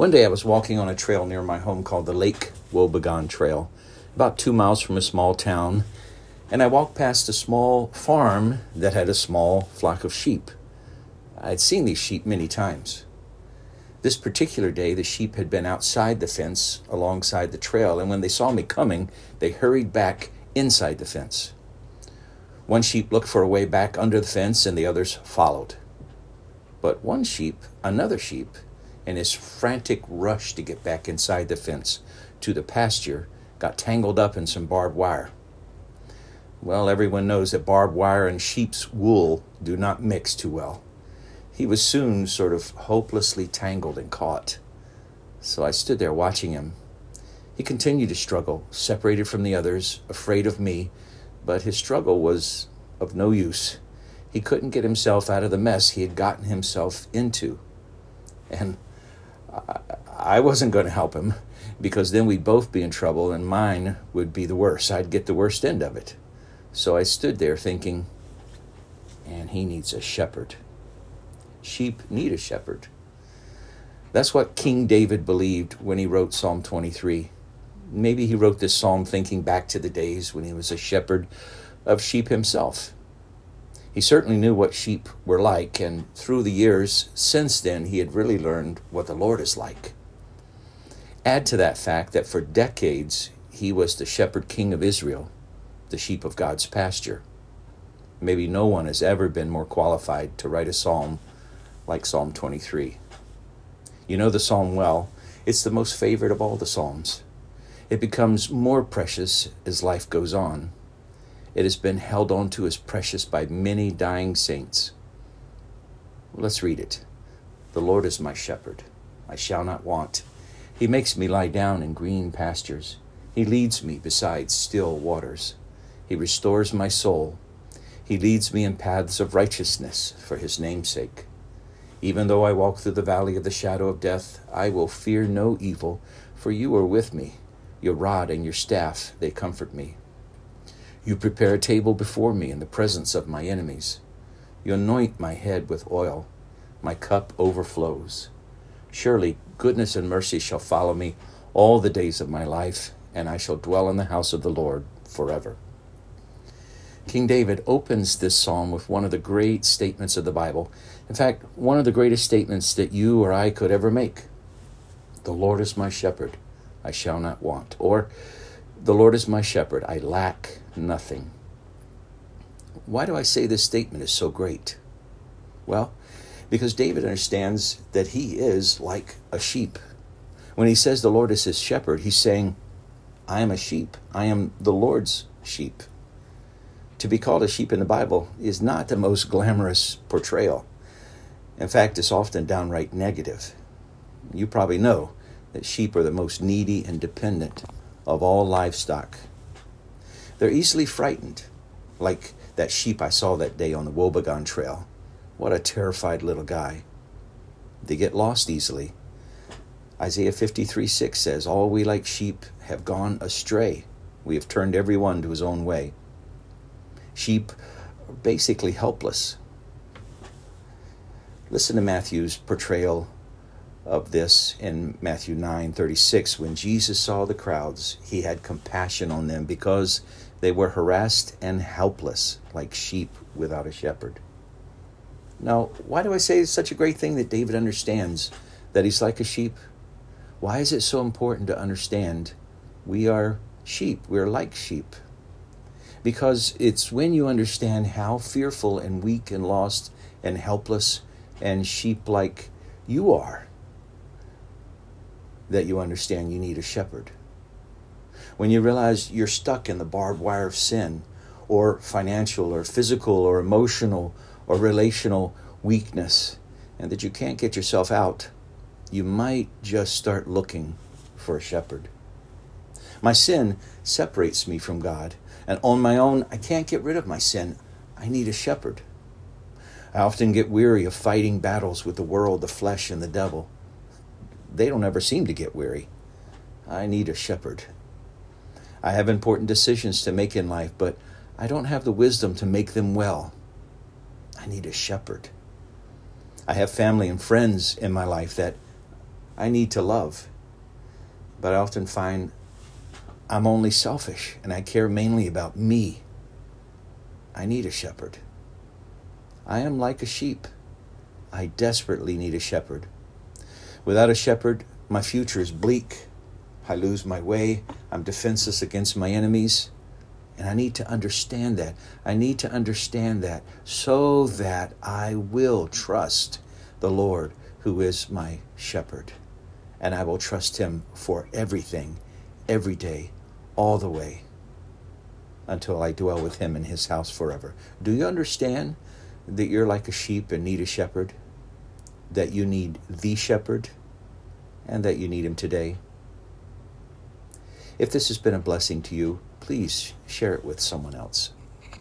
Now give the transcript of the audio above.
One day I was walking on a trail near my home called the Lake Wobegon Trail, about two miles from a small town, and I walked past a small farm that had a small flock of sheep. I had seen these sheep many times. This particular day, the sheep had been outside the fence alongside the trail, and when they saw me coming, they hurried back inside the fence. One sheep looked for a way back under the fence, and the others followed. But one sheep, another sheep, in his frantic rush to get back inside the fence to the pasture, got tangled up in some barbed wire. Well, everyone knows that barbed wire and sheep's wool do not mix too well. He was soon sort of hopelessly tangled and caught. So I stood there watching him. He continued to struggle, separated from the others, afraid of me, but his struggle was of no use. He couldn't get himself out of the mess he had gotten himself into. And I wasn't going to help him because then we'd both be in trouble and mine would be the worst. I'd get the worst end of it. So I stood there thinking, and he needs a shepherd. Sheep need a shepherd. That's what King David believed when he wrote Psalm 23. Maybe he wrote this psalm thinking back to the days when he was a shepherd of sheep himself. He certainly knew what sheep were like, and through the years since then, he had really learned what the Lord is like. Add to that fact that for decades, he was the shepherd king of Israel, the sheep of God's pasture. Maybe no one has ever been more qualified to write a psalm like Psalm 23. You know the psalm well, it's the most favorite of all the psalms. It becomes more precious as life goes on. It has been held on to as precious by many dying saints. Let's read it. The Lord is my shepherd. I shall not want. He makes me lie down in green pastures. He leads me beside still waters. He restores my soul. He leads me in paths of righteousness for his name's sake. Even though I walk through the valley of the shadow of death, I will fear no evil, for you are with me. Your rod and your staff, they comfort me. You prepare a table before me in the presence of my enemies. You anoint my head with oil. My cup overflows. Surely goodness and mercy shall follow me all the days of my life, and I shall dwell in the house of the Lord forever. King David opens this psalm with one of the great statements of the Bible. In fact, one of the greatest statements that you or I could ever make. The Lord is my shepherd, I shall not want. Or, the Lord is my shepherd, I lack nothing. Why do I say this statement is so great? Well, because David understands that he is like a sheep. When he says the Lord is his shepherd, he's saying, I am a sheep. I am the Lord's sheep. To be called a sheep in the Bible is not the most glamorous portrayal. In fact, it's often downright negative. You probably know that sheep are the most needy and dependent of all livestock. They're easily frightened, like that sheep I saw that day on the Wobegon Trail. What a terrified little guy. They get lost easily. Isaiah 53 6 says, All we like sheep have gone astray. We have turned every one to his own way. Sheep are basically helpless. Listen to Matthew's portrayal of this in Matthew 9:36 when Jesus saw the crowds he had compassion on them because they were harassed and helpless like sheep without a shepherd. Now, why do I say it's such a great thing that David understands that he's like a sheep? Why is it so important to understand we are sheep, we're like sheep? Because it's when you understand how fearful and weak and lost and helpless and sheep like you are that you understand you need a shepherd. When you realize you're stuck in the barbed wire of sin, or financial, or physical, or emotional, or relational weakness, and that you can't get yourself out, you might just start looking for a shepherd. My sin separates me from God, and on my own, I can't get rid of my sin. I need a shepherd. I often get weary of fighting battles with the world, the flesh, and the devil they don't ever seem to get weary. I need a shepherd. I have important decisions to make in life, but I don't have the wisdom to make them well. I need a shepherd. I have family and friends in my life that I need to love. But I often find I'm only selfish and I care mainly about me. I need a shepherd. I am like a sheep. I desperately need a shepherd. Without a shepherd, my future is bleak. I lose my way. I'm defenseless against my enemies. And I need to understand that. I need to understand that so that I will trust the Lord who is my shepherd. And I will trust him for everything, every day, all the way, until I dwell with him in his house forever. Do you understand that you're like a sheep and need a shepherd? That you need the shepherd? And that you need him today? If this has been a blessing to you, please share it with someone else.